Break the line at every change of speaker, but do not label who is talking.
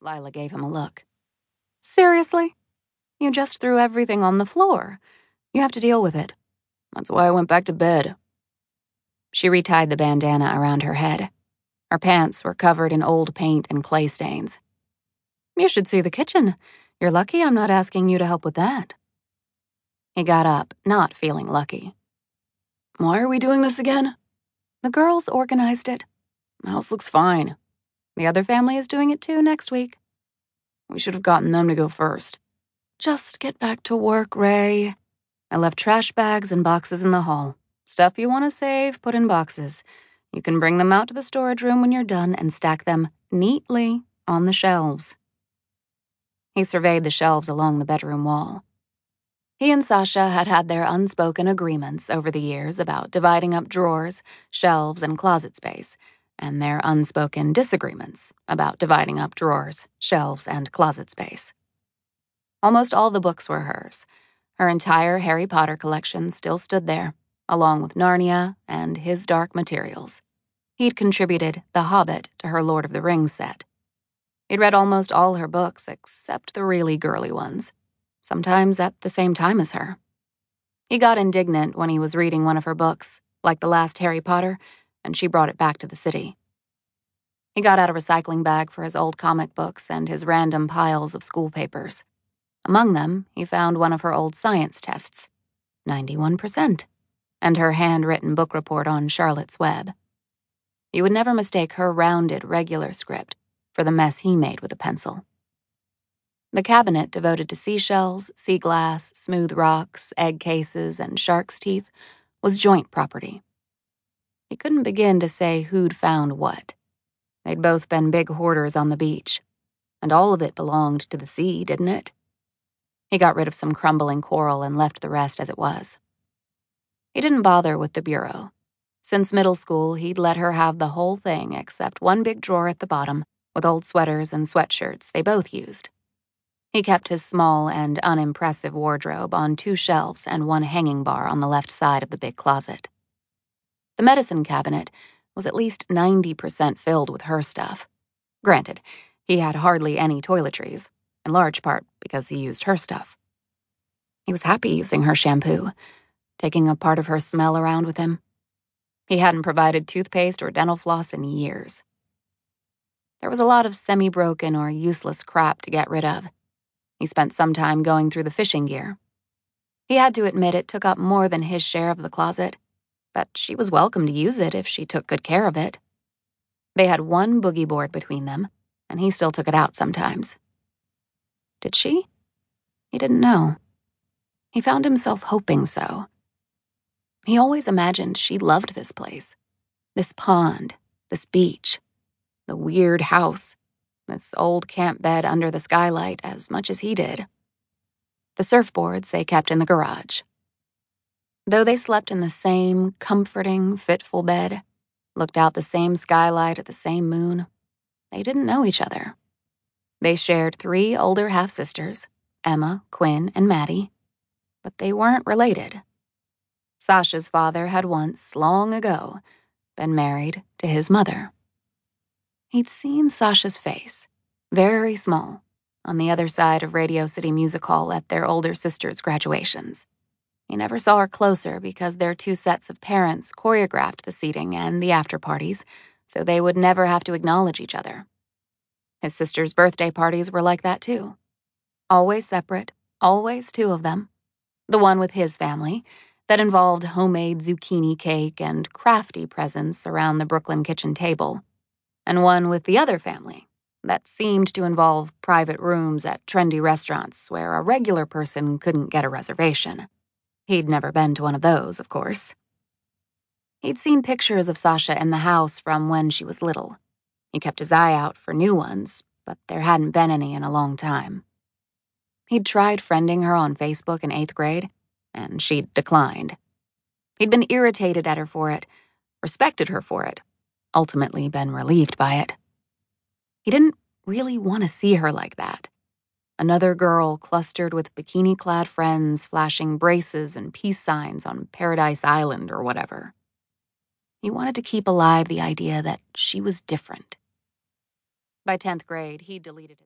Lila gave him a look. Seriously? You just threw everything on the floor. You have to deal with it.
That's why I went back to bed.
She retied the bandana around her head. Her pants were covered in old paint and clay stains. You should see the kitchen. You're lucky I'm not asking you to help with that. He got up, not feeling lucky.
Why are we doing this again?
The girls organized it.
The house looks fine.
The other family is doing it too next week.
We should have gotten them to go first.
Just get back to work, Ray. I left trash bags and boxes in the hall. Stuff you want to save, put in boxes. You can bring them out to the storage room when you're done and stack them neatly on the shelves. He surveyed the shelves along the bedroom wall. He and Sasha had had their unspoken agreements over the years about dividing up drawers, shelves, and closet space, and their unspoken disagreements about dividing up drawers, shelves, and closet space. Almost all the books were hers. Her entire Harry Potter collection still stood there, along with Narnia and his Dark Materials. He'd contributed The Hobbit to her Lord of the Rings set. He'd read almost all her books except the really girly ones, sometimes at the same time as her. He got indignant when he was reading one of her books, like the last Harry Potter, and she brought it back to the city. He got out a recycling bag for his old comic books and his random piles of school papers. Among them, he found one of her old science tests 91%, and her handwritten book report on Charlotte's Web. You would never mistake her rounded, regular script for the mess he made with a pencil. The cabinet devoted to seashells, sea glass, smooth rocks, egg cases, and shark's teeth was joint property. He couldn't begin to say who'd found what. They'd both been big hoarders on the beach, and all of it belonged to the sea, didn't it? He got rid of some crumbling coral and left the rest as it was. He didn't bother with the bureau. Since middle school, he'd let her have the whole thing except one big drawer at the bottom with old sweaters and sweatshirts they both used. He kept his small and unimpressive wardrobe on two shelves and one hanging bar on the left side of the big closet. The medicine cabinet was at least 90% filled with her stuff. Granted, he had hardly any toiletries, in large part because he used her stuff. He was happy using her shampoo, taking a part of her smell around with him. He hadn't provided toothpaste or dental floss in years. There was a lot of semi broken or useless crap to get rid of. He spent some time going through the fishing gear. He had to admit it took up more than his share of the closet, but she was welcome to use it if she took good care of it. They had one boogie board between them, and he still took it out sometimes. Did she? He didn't know. He found himself hoping so. He always imagined she loved this place this pond, this beach, the weird house, this old camp bed under the skylight as much as he did. The surfboards they kept in the garage. Though they slept in the same comforting, fitful bed, looked out the same skylight at the same moon, they didn't know each other. They shared three older half sisters Emma, Quinn, and Mattie, but they weren't related. Sasha's father had once, long ago, been married to his mother. He'd seen Sasha's face, very small, on the other side of Radio City Music Hall at their older sister's graduations. He never saw her closer because their two sets of parents choreographed the seating and the after parties, so they would never have to acknowledge each other. His sister's birthday parties were like that too. Always separate, always two of them. The one with his family, that involved homemade zucchini cake and crafty presents around the Brooklyn kitchen table, and one with the other family, that seemed to involve private rooms at trendy restaurants where a regular person couldn't get a reservation. He'd never been to one of those, of course. He'd seen pictures of Sasha in the house from when she was little he kept his eye out for new ones, but there hadn't been any in a long time. He'd tried friending her on Facebook in eighth grade, and she'd declined. He'd been irritated at her for it, respected her for it, ultimately been relieved by it. He didn't really want to see her like that. Another girl clustered with bikini clad friends flashing braces and peace signs on Paradise Island or whatever. He wanted to keep alive the idea that she was different. By 10th grade, he deleted it.